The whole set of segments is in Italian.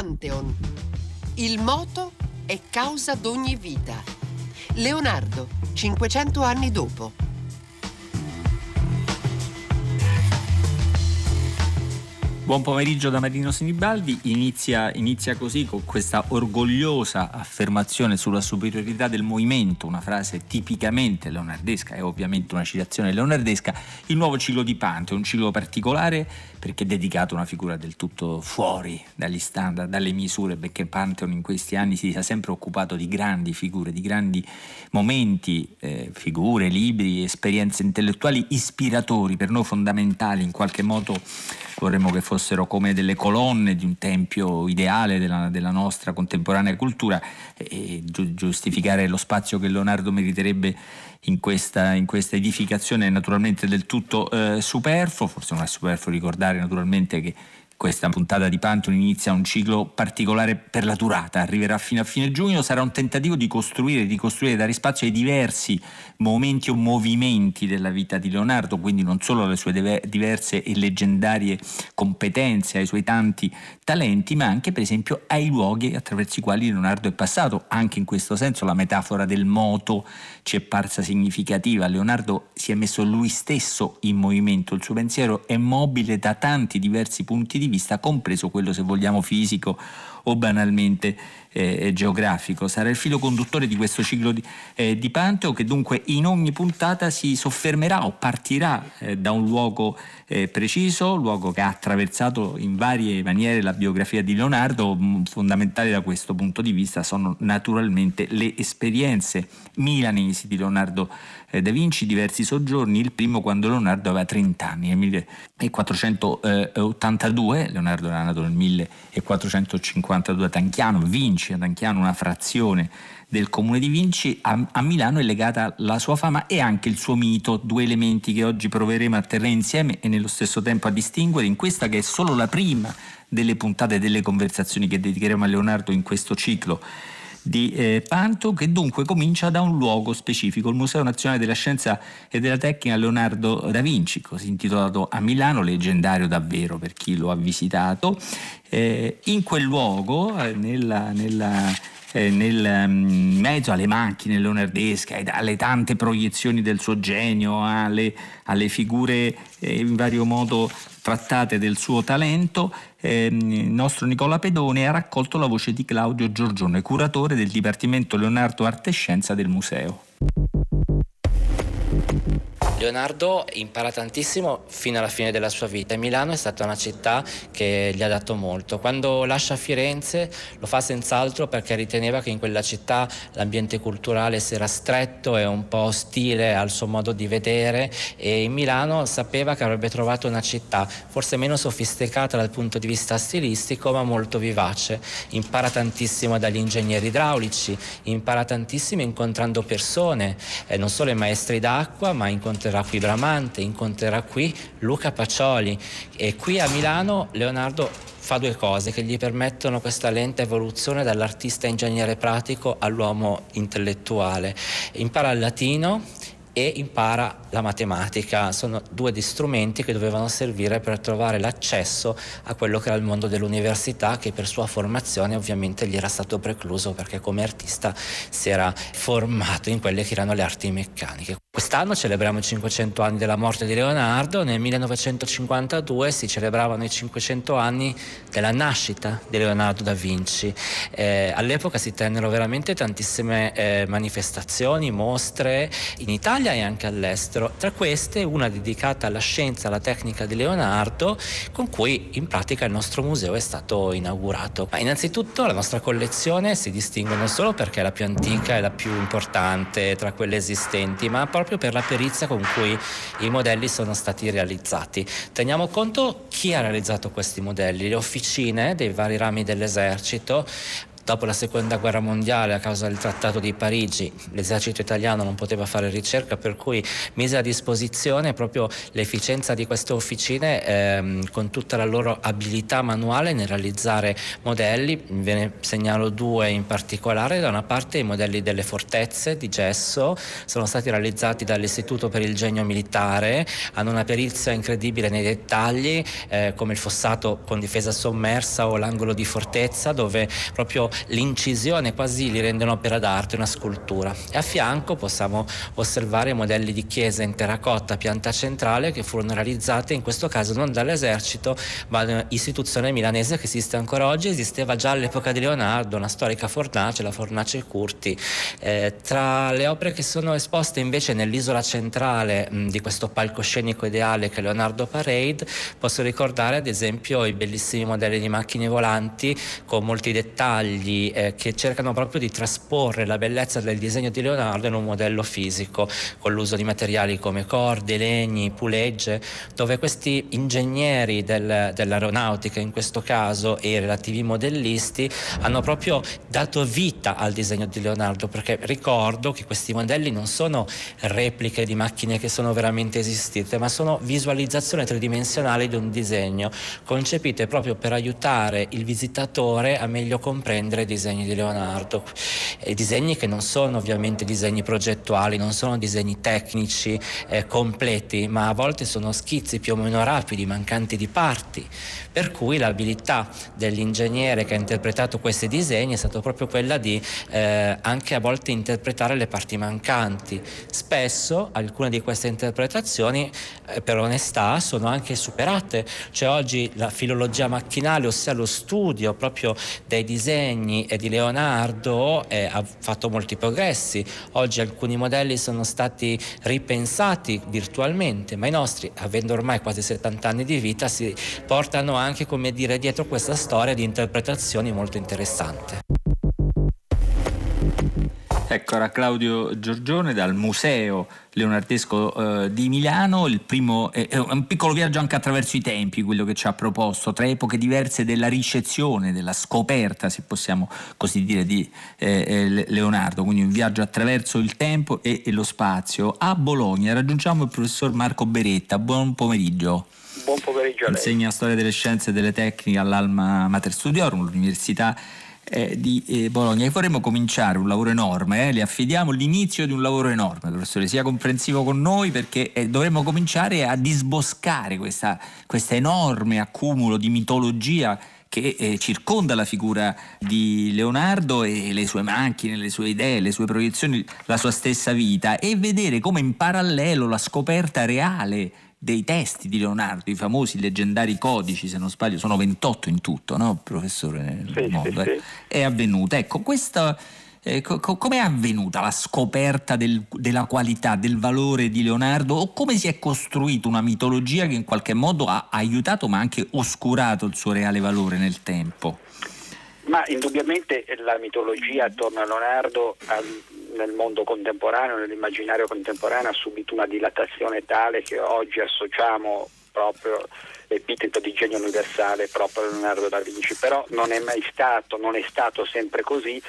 Pantheon. Il moto è causa d'ogni vita. Leonardo, 500 anni dopo. Buon pomeriggio da Marino Sinibaldi, inizia, inizia, così con questa orgogliosa affermazione sulla superiorità del movimento, una frase tipicamente leonardesca e ovviamente una citazione leonardesca, il nuovo ciclo di Pante, un ciclo particolare perché è dedicato a una figura del tutto fuori dagli standard, dalle misure, perché Pantheon in questi anni si sia sempre occupato di grandi figure, di grandi momenti, eh, figure, libri, esperienze intellettuali ispiratori, per noi fondamentali, in qualche modo vorremmo che fossero come delle colonne di un tempio ideale della, della nostra contemporanea cultura e giustificare lo spazio che Leonardo meriterebbe in questa, in questa edificazione è naturalmente del tutto eh, superfluo, forse non è superfluo ricordare naturalmente che questa puntata di Pantheon inizia un ciclo particolare per la durata, arriverà fino a fine giugno, sarà un tentativo di costruire, di costruire, dare spazio ai diversi momenti o movimenti della vita di Leonardo, quindi non solo alle sue diverse e leggendarie competenze, ai suoi tanti talenti, ma anche per esempio ai luoghi attraverso i quali Leonardo è passato. Anche in questo senso la metafora del moto ci è parsa significativa. Leonardo si è messo lui stesso in movimento, il suo pensiero è mobile da tanti diversi punti di vista, compreso quello se vogliamo fisico o banalmente eh, geografico. Sarà il filo conduttore di questo ciclo di, eh, di, Panteo che dunque in ogni puntata si soffermerà o partirà eh, da un luogo eh, preciso, luogo che ha attraversato in varie maniere la biografia di Leonardo. Fondamentali da questo punto di vista sono naturalmente le esperienze milanesi di Leonardo eh, da Vinci, diversi soggiorni, il primo quando Leonardo aveva 30 anni, nel 1482, Leonardo era nato nel 1452 a Tanchiano, Vinci a Tanchiano, una frazione del comune di Vinci, a, a, Milano è legata la sua fama e anche il suo mito, due elementi che oggi proveremo a tenere insieme e nello stesso tempo a distinguere in questa che è solo la prima delle puntate delle conversazioni che dedicheremo a Leonardo in questo ciclo di eh, Panto che dunque comincia da un luogo specifico, il Museo Nazionale della Scienza e della Tecnica Leonardo da Vinci, così intitolato a Milano, leggendario davvero per chi lo ha visitato. Eh, in quel luogo, eh, nella, nella eh, nel um, mezzo alle macchine leonardesche, alle tante proiezioni del suo genio, alle, alle figure eh, in vario modo trattate del suo talento, ehm, il nostro Nicola Pedone ha raccolto la voce di Claudio Giorgione, curatore del Dipartimento Leonardo Arte e Scienza del museo. Leonardo impara tantissimo fino alla fine della sua vita e Milano è stata una città che gli ha dato molto. Quando lascia Firenze lo fa senz'altro perché riteneva che in quella città l'ambiente culturale si era stretto e un po' ostile al suo modo di vedere e in Milano sapeva che avrebbe trovato una città forse meno sofisticata dal punto di vista stilistico ma molto vivace. Impara tantissimo dagli ingegneri idraulici, impara tantissimo incontrando persone, eh, non solo i maestri d'acqua ma incontrando incontrerà qui Bramante, incontrerà qui Luca Pacioli e qui a Milano Leonardo fa due cose che gli permettono questa lenta evoluzione dall'artista ingegnere pratico all'uomo intellettuale. Impara il latino e impara la matematica. Sono due di strumenti che dovevano servire per trovare l'accesso a quello che era il mondo dell'università che per sua formazione ovviamente gli era stato precluso perché come artista si era formato in quelle che erano le arti meccaniche. Quest'anno celebriamo i 500 anni della morte di Leonardo, nel 1952 si celebravano i 500 anni della nascita di Leonardo da Vinci. Eh, all'epoca si tennero veramente tantissime eh, manifestazioni, mostre in Italia e anche all'estero. Tra queste una dedicata alla scienza, alla tecnica di Leonardo, con cui in pratica il nostro museo è stato inaugurato. Ma innanzitutto la nostra collezione si distingue non solo perché è la più antica e la più importante tra quelle esistenti, ma proprio per la perizia con cui i modelli sono stati realizzati. Teniamo conto chi ha realizzato questi modelli, le officine dei vari rami dell'esercito Dopo la seconda guerra mondiale, a causa del trattato di Parigi, l'esercito italiano non poteva fare ricerca, per cui mise a disposizione proprio l'efficienza di queste officine ehm, con tutta la loro abilità manuale nel realizzare modelli. Ve ne segnalo due in particolare. Da una parte i modelli delle fortezze di gesso sono stati realizzati dall'Istituto per il Genio Militare, hanno una perizia incredibile nei dettagli, eh, come il fossato con difesa sommersa o l'angolo di fortezza, dove proprio l'incisione quasi li rende un'opera d'arte, una scultura. E a fianco possiamo osservare modelli di chiesa in terracotta pianta centrale che furono realizzate in questo caso non dall'esercito ma da un'istituzione milanese che esiste ancora oggi, esisteva già all'epoca di Leonardo, una storica fornace, la fornace Curti. Eh, tra le opere che sono esposte invece nell'isola centrale mh, di questo palcoscenico ideale che è Leonardo Parade, posso ricordare ad esempio i bellissimi modelli di macchine volanti con molti dettagli eh, che cercano proprio di trasporre la bellezza del disegno di Leonardo in un modello fisico con l'uso di materiali come corde, legni, pulegge, dove questi ingegneri del, dell'aeronautica in questo caso e i relativi modellisti hanno proprio dato vita al disegno di Leonardo perché ricordo che questi modelli non sono repliche di macchine che sono veramente esistite ma sono visualizzazioni tridimensionali di un disegno concepite proprio per aiutare il visitatore a meglio comprendere i disegni di Leonardo. E disegni che non sono ovviamente disegni progettuali non sono disegni tecnici eh, completi ma a volte sono schizzi più o meno rapidi mancanti di parti per cui l'abilità dell'ingegnere che ha interpretato questi disegni è stata proprio quella di eh, anche a volte interpretare le parti mancanti. Spesso alcune di queste interpretazioni, eh, per onestà, sono anche superate, cioè oggi la filologia macchinale, ossia lo studio proprio dei disegni e di Leonardo, eh, ha fatto molti progressi. Oggi alcuni modelli sono stati ripensati virtualmente, ma i nostri, avendo ormai quasi 70 anni di vita, si portano anche come dire dietro questa storia di interpretazioni molto interessante. Ecco, era Claudio Giorgione dal Museo Leonardesco eh, di Milano, il primo, eh, un piccolo viaggio anche attraverso i tempi, quello che ci ha proposto, tra epoche diverse della ricezione, della scoperta, se possiamo così dire, di eh, eh Leonardo, quindi un viaggio attraverso il tempo e, e lo spazio. A Bologna raggiungiamo il professor Marco Beretta, buon pomeriggio. Buon pomeriggio a lei. Insegna storia delle scienze e delle tecniche all'Alma Mater Studiorum, l'Università eh, di eh, Bologna e vorremmo cominciare un lavoro enorme, eh? le affidiamo l'inizio di un lavoro enorme, professore, sia comprensivo con noi perché eh, dovremmo cominciare a disboscare questo enorme accumulo di mitologia che eh, circonda la figura di Leonardo e le sue macchine, le sue idee, le sue proiezioni, la sua stessa vita e vedere come in parallelo la scoperta reale dei testi di Leonardo, i famosi leggendari codici, se non sbaglio, sono 28 in tutto, no, professore? Sì, mondo, sì, eh? È avvenuta. Ecco, questa. Eh, co- come è avvenuta la scoperta del, della qualità, del valore di Leonardo o come si è costruita una mitologia che in qualche modo ha aiutato ma anche oscurato il suo reale valore nel tempo? Ma indubbiamente la mitologia attorno a Leonardo ha nel mondo contemporaneo, nell'immaginario contemporaneo, ha subito una dilatazione tale che oggi associamo proprio l'epiteto di genio universale proprio a Leonardo da Vinci, però non è mai stato, non è stato sempre così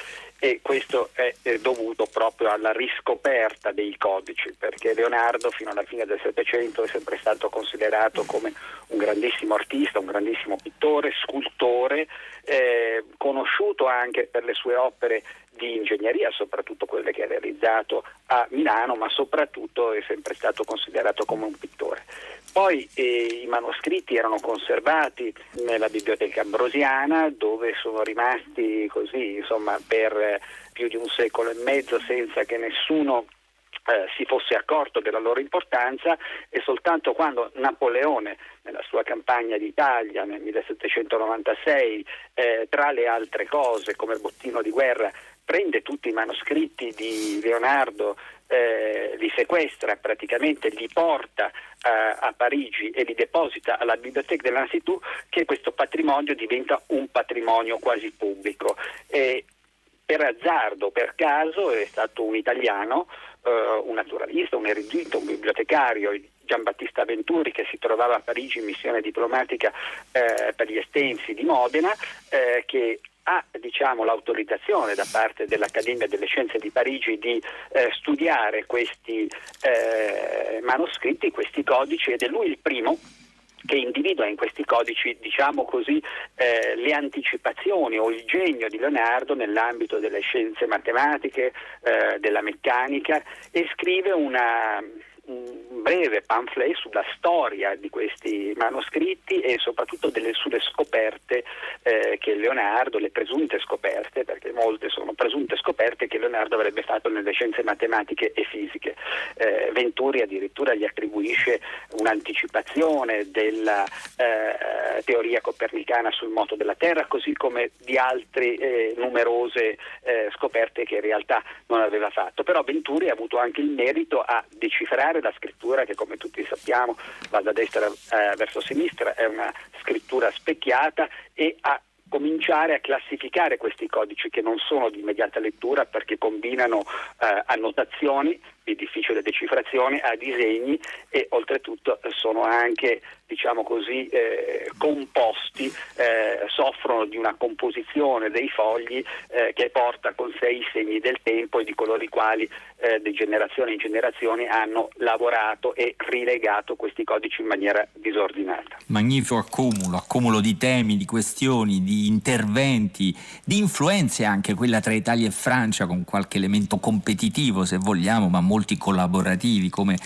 e questo è, dovuto proprio alla riscoperta dei codici, perché Leonardo fino alla fine del Settecento è sempre stato considerato come un grandissimo artista, un grandissimo pittore, scultore, eh, conosciuto anche per le sue opere di ingegneria, soprattutto quelle che ha realizzato a Milano, ma soprattutto è sempre stato considerato come un pittore. Poi eh, i manoscritti erano conservati nella biblioteca ambrosiana dove sono rimasti così insomma, per eh, più di un secolo e mezzo senza che nessuno eh, si fosse accorto della loro importanza e soltanto quando Napoleone nella sua campagna d'Italia nel 1796 eh, tra le altre cose come bottino di guerra prende tutti i manoscritti di Leonardo eh, li sequestra praticamente, li porta eh, a Parigi e li deposita alla Bibliothèque de l'Institut, che questo patrimonio diventa un patrimonio quasi pubblico. E per azzardo, per caso, è stato un italiano, eh, un naturalista, un erudito, un bibliotecario, Giambattista Venturi che si trovava a Parigi in missione diplomatica eh, per gli estensi di Modena, eh, che ha diciamo, l'autorizzazione da parte dell'Accademia delle Scienze di Parigi di eh, studiare questi eh, manoscritti, questi codici ed è lui il primo che individua in questi codici, diciamo così, eh, le anticipazioni o il genio di Leonardo nell'ambito delle scienze matematiche, eh, della meccanica e scrive una un breve pamphlet sulla storia di questi manoscritti e soprattutto delle, sulle scoperte eh, che Leonardo, le presunte scoperte, perché molte sono presunte scoperte che Leonardo avrebbe fatto nelle scienze matematiche e fisiche. Eh, Venturi addirittura gli attribuisce un'anticipazione della eh, teoria copernicana sul moto della Terra, così come di altre eh, numerose eh, scoperte che in realtà non aveva fatto. Però Venturi ha avuto anche il merito a decifrare la scrittura che come tutti sappiamo va da destra eh, verso sinistra, è una scrittura specchiata e a cominciare a classificare questi codici che non sono di immediata lettura perché combinano eh, annotazioni di difficile decifrazione a disegni e oltretutto sono anche diciamo così, eh, composti, eh, soffrono di una composizione dei fogli eh, che porta con sé i segni del tempo e di coloro i quali eh, di generazione in generazione hanno lavorato e rilegato questi codici in maniera disordinata. Magnifico accumulo, accumulo di temi, di questioni, di interventi, di influenze anche quella tra Italia e Francia con qualche elemento competitivo se vogliamo, ma molti collaborativi come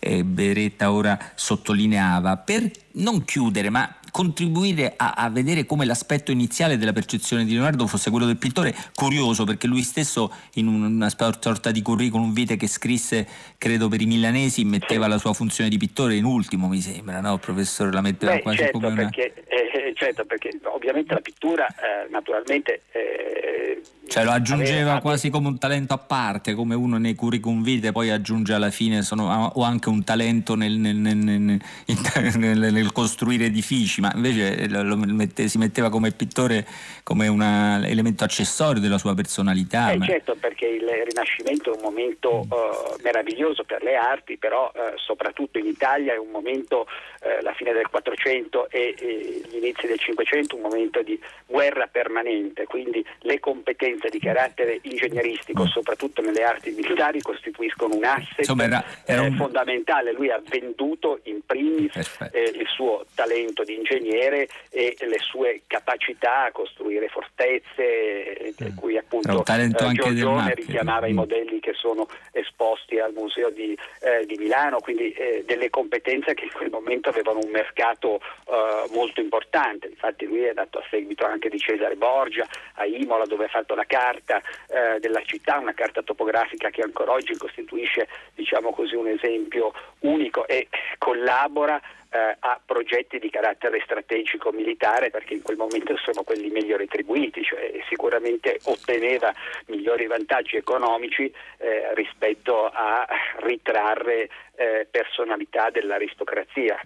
eh, Beretta ora sottolineava. Per non chiudere, ma contribuire a, a, vedere come l'aspetto iniziale della percezione di Leonardo fosse quello del pittore, curioso perché lui stesso in una sorta di curriculum vitae che scrisse, credo per i milanesi, metteva la sua funzione di pittore in ultimo, mi sembra, no? professore? La metteva Beh, quasi certo, come una... Perché, eh, certo, perché ovviamente la pittura eh, naturalmente... Eh, cioè lo aggiungeva aveva... quasi come un talento a parte, come uno nei curriculum vitae poi aggiunge alla fine, sono, o anche un talento nel, nel, nel, nel costruire edifici, ma invece lo mette, si metteva come pittore come un elemento accessorio della sua personalità. Eh, ma... Certo, perché il Rinascimento è un momento uh, meraviglioso per le arti, però uh, soprattutto in Italia è un momento, uh, la fine del 400 e, e, gli inizi del 500, un momento di guerra permanente, quindi le competenze di carattere ingegneristico, mm. soprattutto nelle arti militari, costituiscono un asset Insomma, era, era un... fondamentale. Lui ha venduto in primis il suo talento di ingegnere ingegnere e le sue capacità a costruire fortezze, mm. per cui appunto eh, Giorgione richiamava mm. i modelli che sono esposti al Museo di, eh, di Milano, quindi eh, delle competenze che in quel momento avevano un mercato eh, molto importante. Infatti lui è andato a seguito anche di Cesare Borgia a Imola dove ha fatto la carta eh, della città, una carta topografica che ancora oggi costituisce diciamo così, un esempio unico e collabora eh, a progetti di carattere strategico militare perché in quel momento sono quelli meglio retribuiti, cioè sicuramente otteneva migliori vantaggi economici eh, rispetto a ritrarre eh, personalità dell'aristocrazia.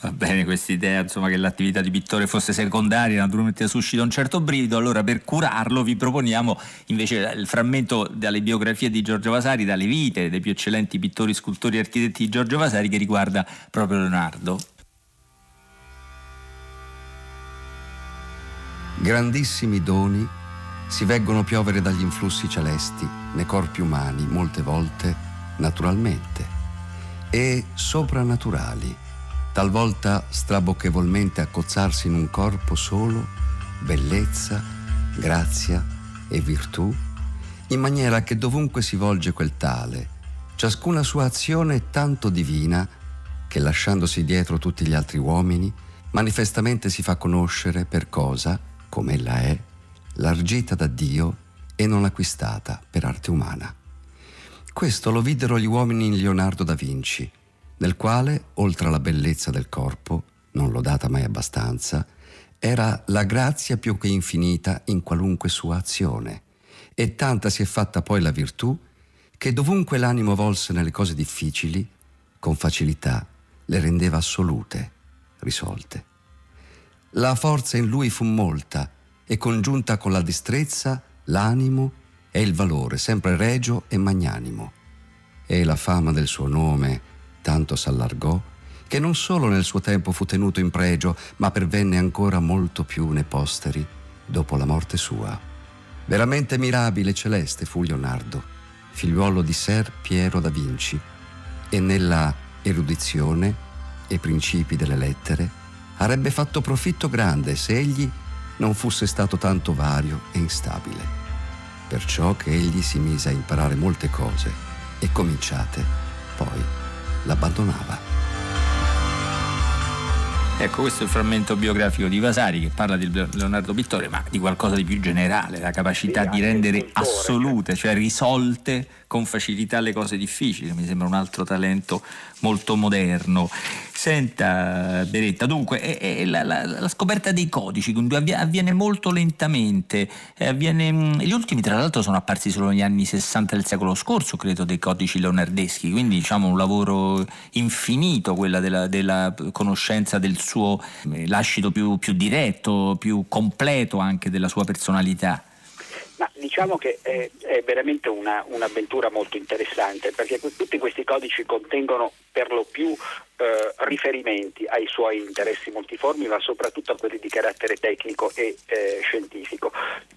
Va bene questa idea insomma, che l'attività di pittore fosse secondaria, naturalmente suscita un certo brivido, allora per curarlo vi proponiamo invece il frammento dalle biografie di Giorgio Vasari, dalle vite dei più eccellenti pittori, scultori e architetti di Giorgio Vasari che riguarda proprio Leonardo. Grandissimi doni si veggono piovere dagli influssi celesti nei corpi umani, molte volte naturalmente, e soprannaturali, talvolta strabocchevolmente accozzarsi in un corpo solo, bellezza, grazia e virtù, in maniera che dovunque si volge quel tale, ciascuna sua azione è tanto divina che lasciandosi dietro tutti gli altri uomini, manifestamente si fa conoscere per cosa come ella è, largita da Dio e non acquistata per arte umana. Questo lo videro gli uomini in Leonardo da Vinci, nel quale, oltre alla bellezza del corpo, non lodata mai abbastanza, era la grazia più che infinita in qualunque sua azione, e tanta si è fatta poi la virtù che dovunque l'animo volse nelle cose difficili, con facilità le rendeva assolute, risolte. La forza in lui fu molta e congiunta con la destrezza, l'animo e il valore, sempre regio e magnanimo. E la fama del suo nome tanto s'allargò che non solo nel suo tempo fu tenuto in pregio, ma pervenne ancora molto più nei posteri dopo la morte sua. Veramente mirabile e celeste fu Leonardo, figliuolo di Ser Piero da Vinci, e nella erudizione e principi delle lettere avrebbe fatto profitto grande se egli non fosse stato tanto vario e instabile. Perciò che egli si mise a imparare molte cose e cominciate, poi l'abbandonava. Ecco, questo è il frammento biografico di Vasari che parla di Leonardo Pittore, ma di qualcosa di più generale, la capacità di rendere assolute, cioè risolte con facilità le cose difficili, mi sembra un altro talento molto moderno. Senta Beretta, dunque è, è la, la, la, scoperta dei codici avviene molto lentamente, avviene, mm, gli ultimi tra l'altro sono apparsi solo negli anni 60 del secolo scorso, credo, dei codici leonardeschi, quindi diciamo un lavoro infinito, quella della, della conoscenza del suo eh, lascito più, più diretto, più completo anche della sua personalità. Ma diciamo che è, è veramente una, un'avventura molto interessante perché tutti questi codici contengono per lo più eh, riferimenti ai suoi interessi multiformi, ma soprattutto a quelli di carattere tecnico e eh, scientifico.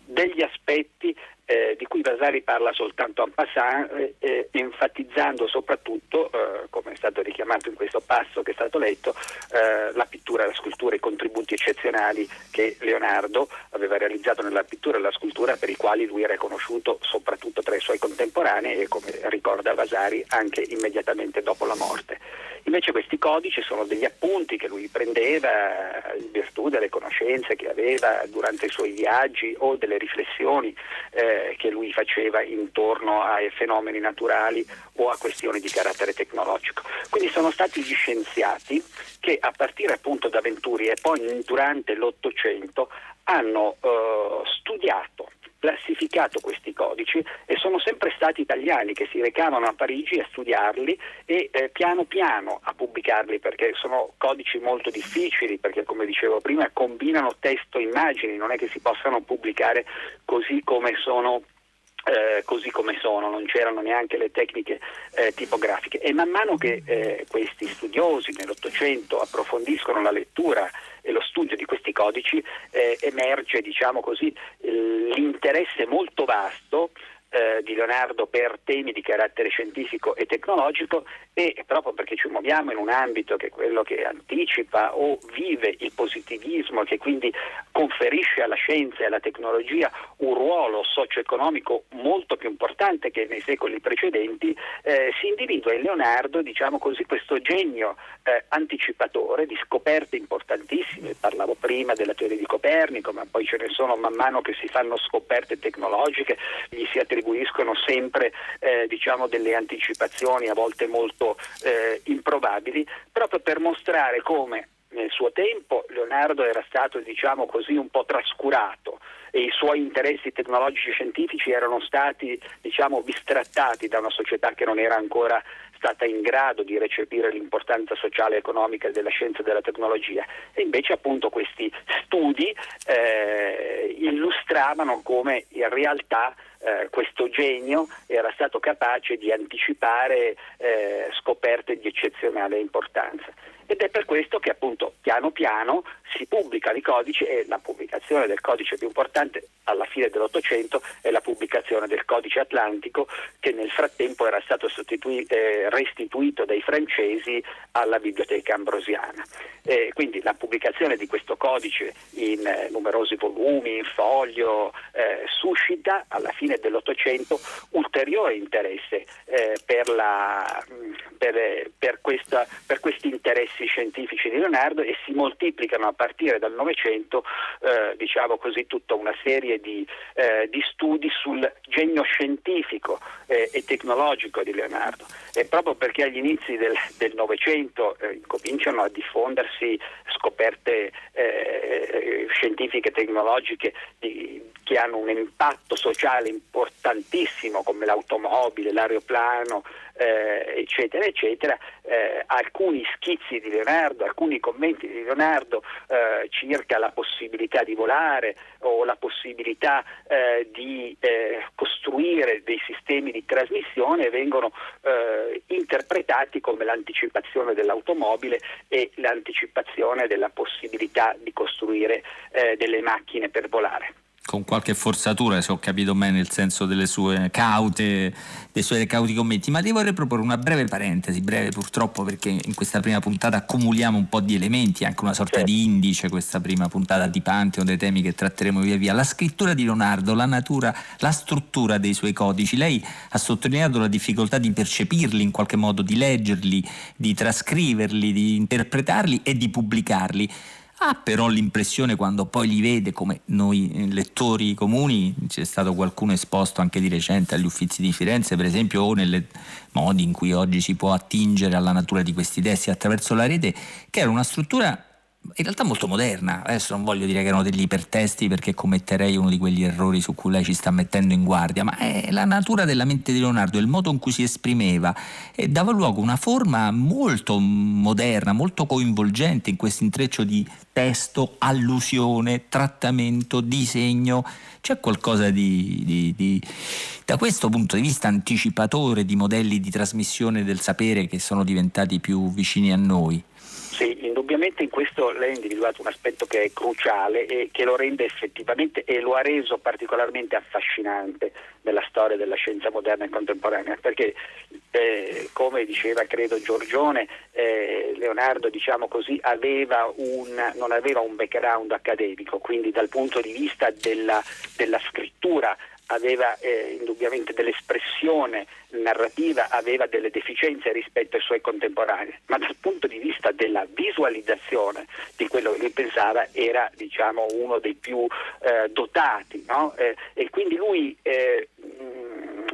Degli aspetti eh, di cui Vasari parla soltanto en passant, eh, eh, enfatizzando soprattutto, eh, come è stato richiamato in questo passo che è stato letto, eh, la pittura, la scultura, i contributi eccezionali che Leonardo aveva realizzato nella pittura e la scultura per i quali lui era conosciuto soprattutto tra i suoi contemporanei e come ricorda Vasari anche immediatamente dopo la morte. Invece questi codici sono degli appunti che lui prendeva in virtù delle conoscenze che aveva durante i suoi viaggi o delle riflessioni eh, che lui faceva intorno ai fenomeni naturali o a questioni di carattere tecnologico. Quindi sono stati gli scienziati che a partire appunto da Venturi e poi durante l'Ottocento hanno eh, studiato classificato questi codici e sono sempre stati italiani che si recavano a Parigi a studiarli e eh, piano piano a pubblicarli perché sono codici molto difficili perché come dicevo prima combinano testo e immagini, non è che si possano pubblicare così come sono eh, così come sono, non c'erano neanche le tecniche eh, tipografiche. E man mano che eh, questi studiosi nell'Ottocento approfondiscono la lettura e lo studio di questi codici eh, emerge diciamo così, l'interesse molto vasto eh, di Leonardo per temi di carattere scientifico e tecnologico e proprio perché ci muoviamo in un ambito che è quello che anticipa o vive il positivismo che quindi conferisce alla scienza e alla tecnologia un ruolo socio-economico molto più importante che nei secoli precedenti, eh, si individua in Leonardo diciamo così, questo genio eh, anticipatore di scoperte importantissime, parlavo prima della teoria di Copernico, ma poi ce ne sono man mano che si fanno scoperte tecnologiche, gli si attribuiscono attribuiscono sempre eh, diciamo delle anticipazioni a volte molto eh, improbabili, proprio per mostrare come nel suo tempo Leonardo era stato diciamo così un po' trascurato e i suoi interessi tecnologici e scientifici erano stati diciamo bistrattati da una società che non era ancora stata in grado di recepire l'importanza sociale e economica della scienza e della tecnologia. E invece appunto questi studi eh, illustravano come in realtà eh, questo genio era stato capace di anticipare eh, scoperte di eccezionale importanza ed è per questo che appunto piano piano si pubblicano i codici e la pubblicazione del codice più importante alla fine dell'Ottocento è la pubblicazione del codice atlantico che nel frattempo era stato eh, restituito dai francesi alla biblioteca ambrosiana. Eh, quindi la pubblicazione di questo codice in eh, numerosi volumi, in foglio, eh, suscita alla fine dell'Ottocento ulteriore interesse per, la, per, per, questa, per questi interessi interessi scientifici di Leonardo e si moltiplicano a partire dal Novecento eh, diciamo così, tutta una serie di, eh, di studi sul genio scientifico eh, e tecnologico di Leonardo. E proprio perché agli inizi del Novecento eh, cominciano a diffondersi scoperte eh, scientifiche e tecnologiche di, che hanno un impatto sociale importantissimo come l'automobile, l'aeroplano, eh, eccetera, eccetera, eh, alcuni schizzi di Leonardo, alcuni commenti di Leonardo eh, circa la possibilità di volare o la possibilità eh, di eh, costruire dei sistemi di trasmissione vengono eh, interpretati come l'anticipazione dell'automobile e l'anticipazione della possibilità di costruire delle macchine per volare. Con qualche forzatura, se ho capito bene il senso delle sue caute, dei suoi cauti commenti, ma ti vorrei proporre una breve parentesi, breve purtroppo perché in questa prima puntata accumuliamo un po' di elementi, anche una sorta di indice, questa prima puntata di Pantheon, dei temi che tratteremo via via. La scrittura di Leonardo, la natura, la struttura dei suoi codici, lei ha sottolineato la difficoltà di percepirli in qualche modo, di leggerli, di trascriverli, di interpretarli e di pubblicarli. Ha però l'impressione quando poi li vede come noi eh, lettori comuni, c'è stato qualcuno esposto anche di recente agli uffizi di Firenze per esempio o nei modi in cui oggi si può attingere alla natura di questi testi attraverso la rete, che era una struttura in realtà molto moderna. Adesso non voglio dire che erano degli ipertesti perché commetterei uno di quegli errori su cui lei ci sta mettendo in guardia, ma è la natura della mente di Leonardo, il modo in cui si esprimeva e dava luogo a una forma molto moderna, molto coinvolgente in questo intreccio di testo, allusione, trattamento, disegno. C'è qualcosa di, di, di da questo punto di vista anticipatore di modelli di trasmissione del sapere che sono diventati più vicini a noi. Indubbiamente in questo lei ha individuato un aspetto che è cruciale e che lo rende effettivamente e lo ha reso particolarmente affascinante nella storia della scienza moderna e contemporanea, perché eh, come diceva credo Giorgione, eh, Leonardo diciamo così, aveva un, non aveva un background accademico, quindi dal punto di vista della, della scrittura aveva eh, indubbiamente dell'espressione narrativa, aveva delle deficienze rispetto ai suoi contemporanei, ma dal punto di vista della visualizzazione di quello che lui pensava era diciamo, uno dei più eh, dotati no? eh, e quindi lui eh, mm,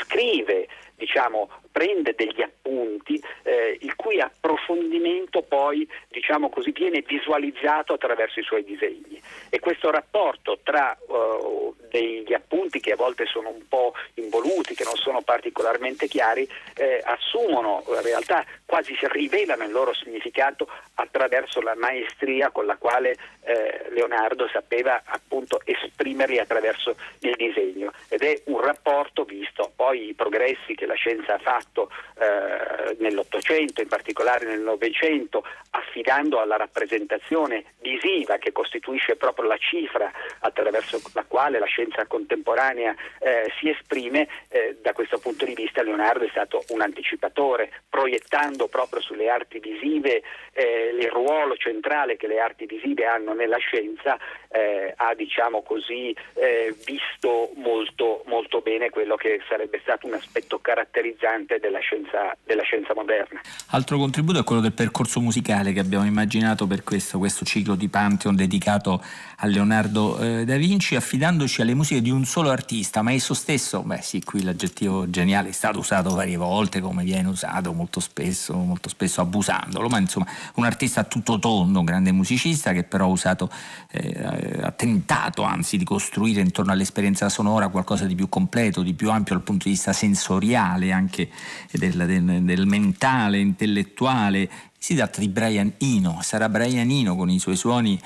scrive diciamo, prende degli appunti eh, il cui approfondimento poi diciamo così, viene visualizzato attraverso i suoi disegni. E questo rapporto tra uh, degli appunti che a volte sono un po' involuti, che non sono particolarmente chiari, eh, assumono in realtà quasi si rivelano il loro significato attraverso la maestria con la quale eh, Leonardo sapeva appunto esprimerli attraverso il disegno. Ed è un rapporto visto poi i progressi che la scienza ha fatto eh, nell'Ottocento, in particolare nel Novecento, affidando alla rappresentazione visiva che costituisce proprio la cifra attraverso la quale la scienza contemporanea eh, si esprime, eh, da questo punto di vista Leonardo è stato un anticipatore, proiettando proprio sulle arti visive eh, il ruolo centrale che le arti visive hanno nella scienza, eh, ha diciamo così eh, visto molto, molto bene quello che sarebbe stato un aspetto caratterizzante della scienza, della scienza moderna. Altro contributo è quello del percorso musicale che abbiamo immaginato per questo, questo ciclo di Pantheon dedicato a Leonardo eh, da Vinci, affidandoci alle musiche di un solo artista, ma esso stesso, beh sì, qui l'aggettivo geniale è stato usato varie volte come viene usato molto spesso, molto spesso abusandolo, ma insomma un artista a tutto tondo, un grande musicista che però ha usato, eh, ha tentato anzi di costruire intorno all'esperienza sonora qualcosa di più completo, di più ampio dal punto di vista sensoriale, anche del, del, del mentale, intellettuale. Si tratta di Brian Eno, sarà Brian Eno con i suoi suoni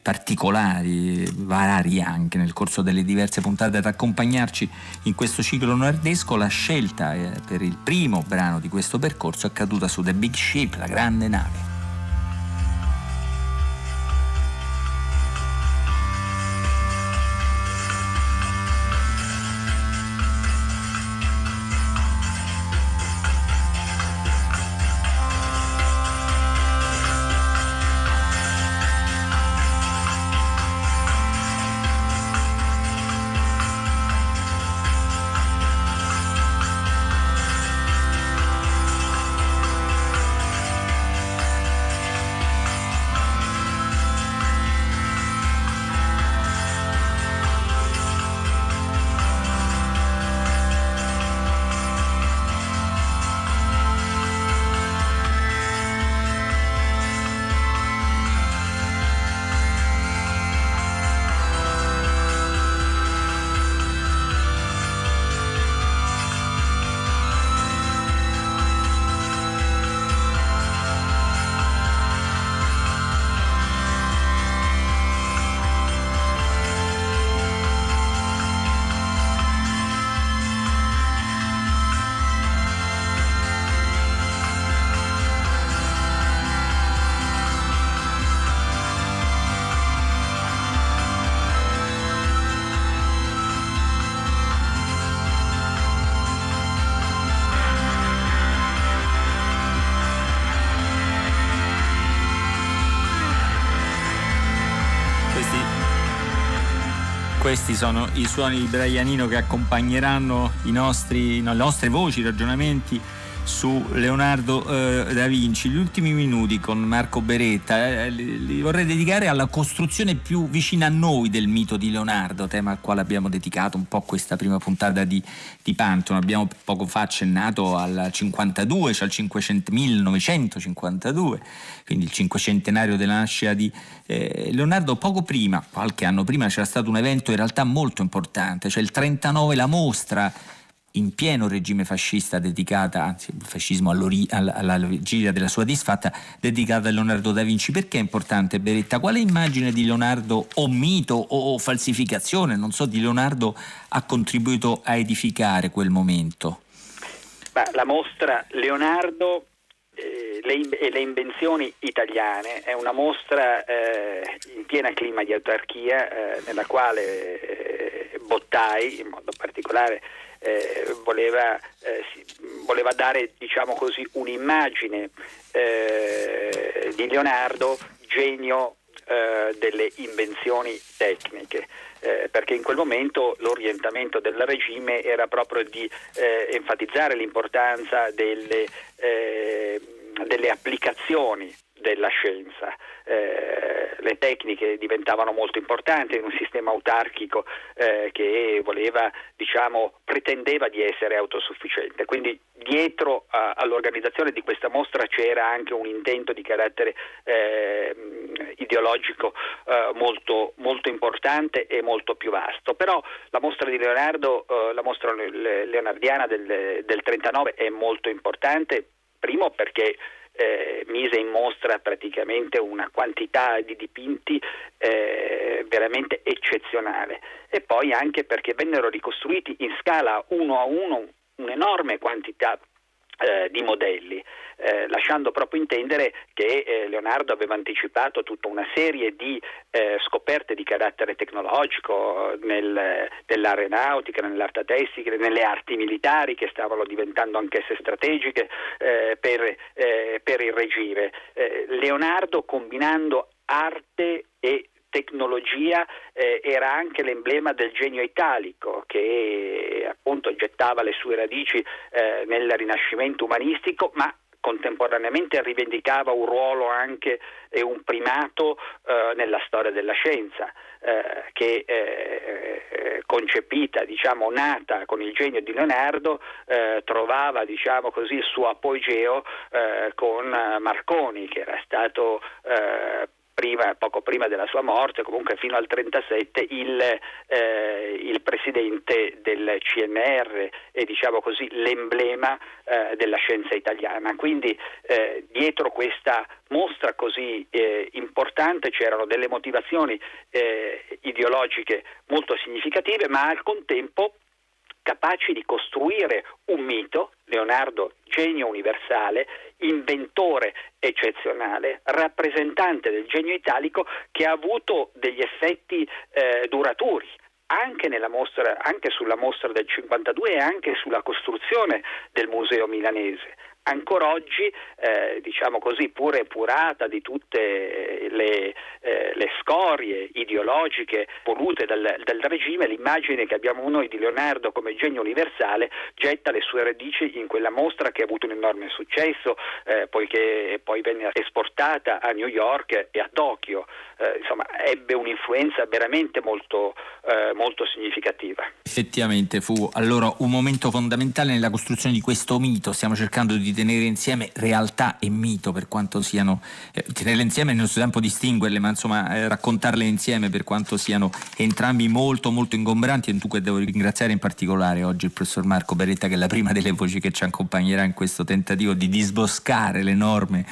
particolari, vari anche nel corso delle diverse puntate ad accompagnarci in questo ciclo nordesco. La scelta eh, per il primo brano di questo percorso è caduta su The Big Ship, la grande nave. Questi sono i suoni di Brianino che accompagneranno nostri, no, le nostre voci, i ragionamenti su Leonardo eh, da Vinci. Gli ultimi minuti con Marco Beretta eh, li, li, vorrei dedicare alla costruzione più vicina a noi del mito di Leonardo, tema al quale abbiamo dedicato un po' questa prima puntata di, di Pantheon. Abbiamo poco fa accennato al 52, cioè al 500, 1952, quindi il cinquecentenario della nascita di eh, Leonardo. Poco prima, qualche anno prima, c'era stato un evento in realtà molto importante, cioè il 39, la mostra in pieno regime fascista dedicata, anzi il fascismo alla, alla vigilia della sua disfatta, dedicata a Leonardo da Vinci. Perché è importante Beretta? Quale immagine di Leonardo o mito o falsificazione, non so, di Leonardo ha contribuito a edificare quel momento? Beh, la mostra Leonardo eh, le, le invenzioni italiane è una mostra eh, in piena clima di autarchia eh, nella quale eh, Bottai, in modo particolare, eh, voleva, eh, voleva, dare diciamo così, un'immagine eh, di Leonardo genio eh, delle invenzioni tecniche. Eh, perché in quel momento l'orientamento del regime era proprio di eh, enfatizzare l'importanza delle, delle applicazioni della scienza. Eh, le tecniche diventavano molto importanti in un sistema autarchico eh, che voleva, diciamo, pretendeva di essere autosufficiente. Quindi dietro a, all'organizzazione di questa mostra c'era anche un intento di carattere eh, ideologico molto, molto, importante e molto più vasto. Però la mostra di Leonardo, eh, la mostra leonardiana del, del 39 è molto importante, primo perché eh, mise in mostra praticamente una quantità di dipinti eh, veramente eccezionale. E poi anche perché vennero ricostruiti in scala uno a uno un'enorme quantità eh, di modelli, eh, lasciando proprio intendere che eh, Leonardo aveva anticipato tutta una serie di eh, scoperte di carattere tecnologico nel, nell'aeronautica, nell'arte tessile, nelle arti militari che stavano diventando anch'esse strategiche eh, per, eh, per, il regime. Leonardo combinando arte e tecnologia eh, era anche l'emblema del genio italico che appunto gettava le sue radici eh, nel rinascimento umanistico ma contemporaneamente rivendicava un ruolo anche e un primato eh, nella storia della scienza eh, che eh, concepita, diciamo, nata con il genio di Leonardo eh, trovava diciamo così, il suo apogeo eh, con Marconi che era stato prima, poco prima della sua morte, comunque fino al 1937, il, eh, il, presidente del CNR e diciamo così l'emblema eh, della scienza italiana. Quindi eh, dietro questa mostra così eh, importante c'erano delle motivazioni eh, ideologiche molto significative, ma al contempo capaci di costruire un mito, Leonardo genio universale, inventore eccezionale, rappresentante del genio italico che ha avuto degli effetti eh, duraturi. Anche, mostra, anche sulla mostra del 52 e anche sulla costruzione del museo milanese ancora oggi, eh, diciamo così, pure epurata di tutte le, eh, le scorie ideologiche volute dal, dal, regime, l'immagine che abbiamo noi di Leonardo come genio universale getta le sue radici in quella mostra che ha avuto un enorme successo, eh, poiché poi venne esportata a New York e a Tokyo, eh, insomma ebbe un'influenza veramente molto, eh, molto significativa. Effettivamente fu allora un momento fondamentale nella costruzione di questo mito, stiamo cercando di tenere insieme realtà e mito per quanto siano, eh, tenerle insieme nel nostro tempo distinguerle, ma insomma eh, raccontarle insieme per quanto siano entrambi molto molto ingombranti. E dunque devo ringraziare in particolare oggi il professor Marco Beretta che è la prima delle voci che ci accompagnerà in questo tentativo di disboscare l'enorme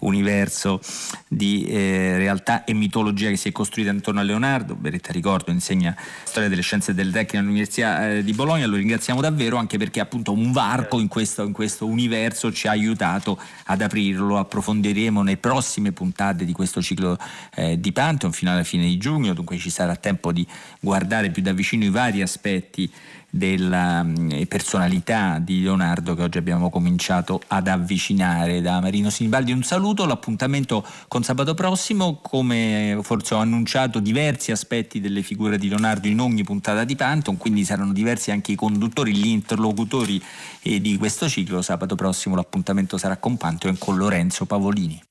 universo di eh, realtà e mitologia che si è costruita intorno a Leonardo. Beretta, ricordo, insegna storia delle scienze del tecnico all'Università eh, di Bologna, lo ringraziamo davvero anche perché appunto un varco in questo, in questo universo ci ha aiutato ad aprirlo, lo approfondiremo nelle prossime puntate di questo ciclo eh, di Pantheon fino alla fine di giugno, dunque ci sarà tempo di guardare più da vicino i vari aspetti della mm, personalità di Leonardo che oggi abbiamo cominciato ad avvicinare da Marino Sinibaldi. Un saluto, l'appuntamento con sabato prossimo, come forse ho annunciato diversi aspetti delle figure di Leonardo in ogni puntata di Panton, quindi saranno diversi anche i conduttori, gli interlocutori eh, di questo ciclo. Sabato prossimo l'appuntamento sarà con Panton e con Lorenzo Pavolini.